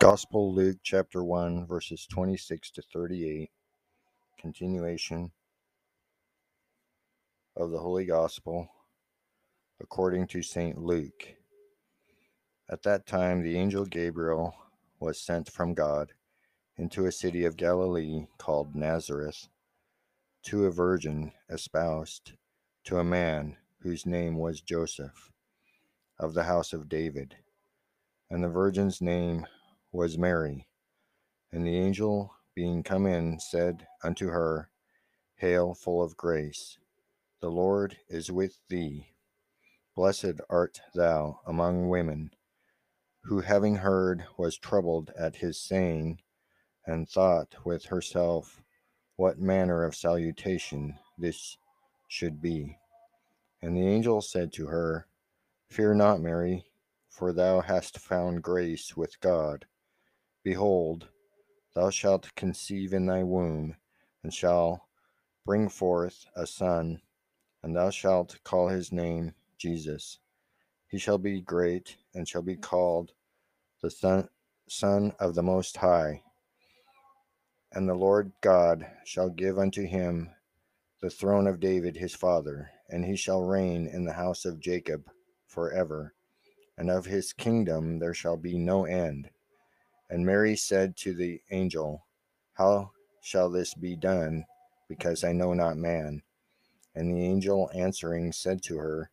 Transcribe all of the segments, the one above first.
Gospel Luke chapter 1, verses 26 to 38, continuation of the Holy Gospel according to St. Luke. At that time, the angel Gabriel was sent from God into a city of Galilee called Nazareth to a virgin espoused to a man whose name was Joseph of the house of David. And the virgin's name was Mary. And the angel, being come in, said unto her, Hail, full of grace, the Lord is with thee. Blessed art thou among women, who having heard was troubled at his saying, and thought with herself what manner of salutation this should be. And the angel said to her, Fear not, Mary, for thou hast found grace with God. Behold, thou shalt conceive in thy womb, and shalt bring forth a son, and thou shalt call his name Jesus. He shall be great, and shall be called the Son, son of the Most High. And the Lord God shall give unto him the throne of David his father, and he shall reign in the house of Jacob for ever, and of his kingdom there shall be no end. And Mary said to the angel, How shall this be done, because I know not man? And the angel answering said to her,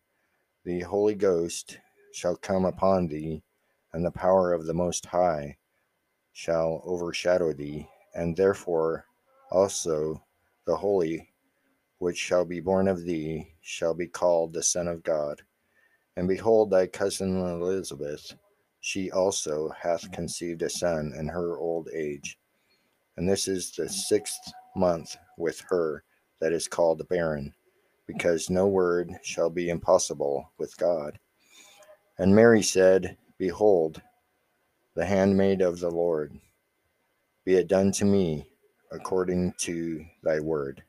The Holy Ghost shall come upon thee, and the power of the Most High shall overshadow thee, and therefore also the Holy which shall be born of thee shall be called the Son of God. And behold, thy cousin Elizabeth she also hath mm-hmm. conceived a son in her old age. And this is the sixth month with her that is called barren, because no word shall be impossible with God. And Mary said, Behold, the handmaid of the Lord, be it done to me according to thy word.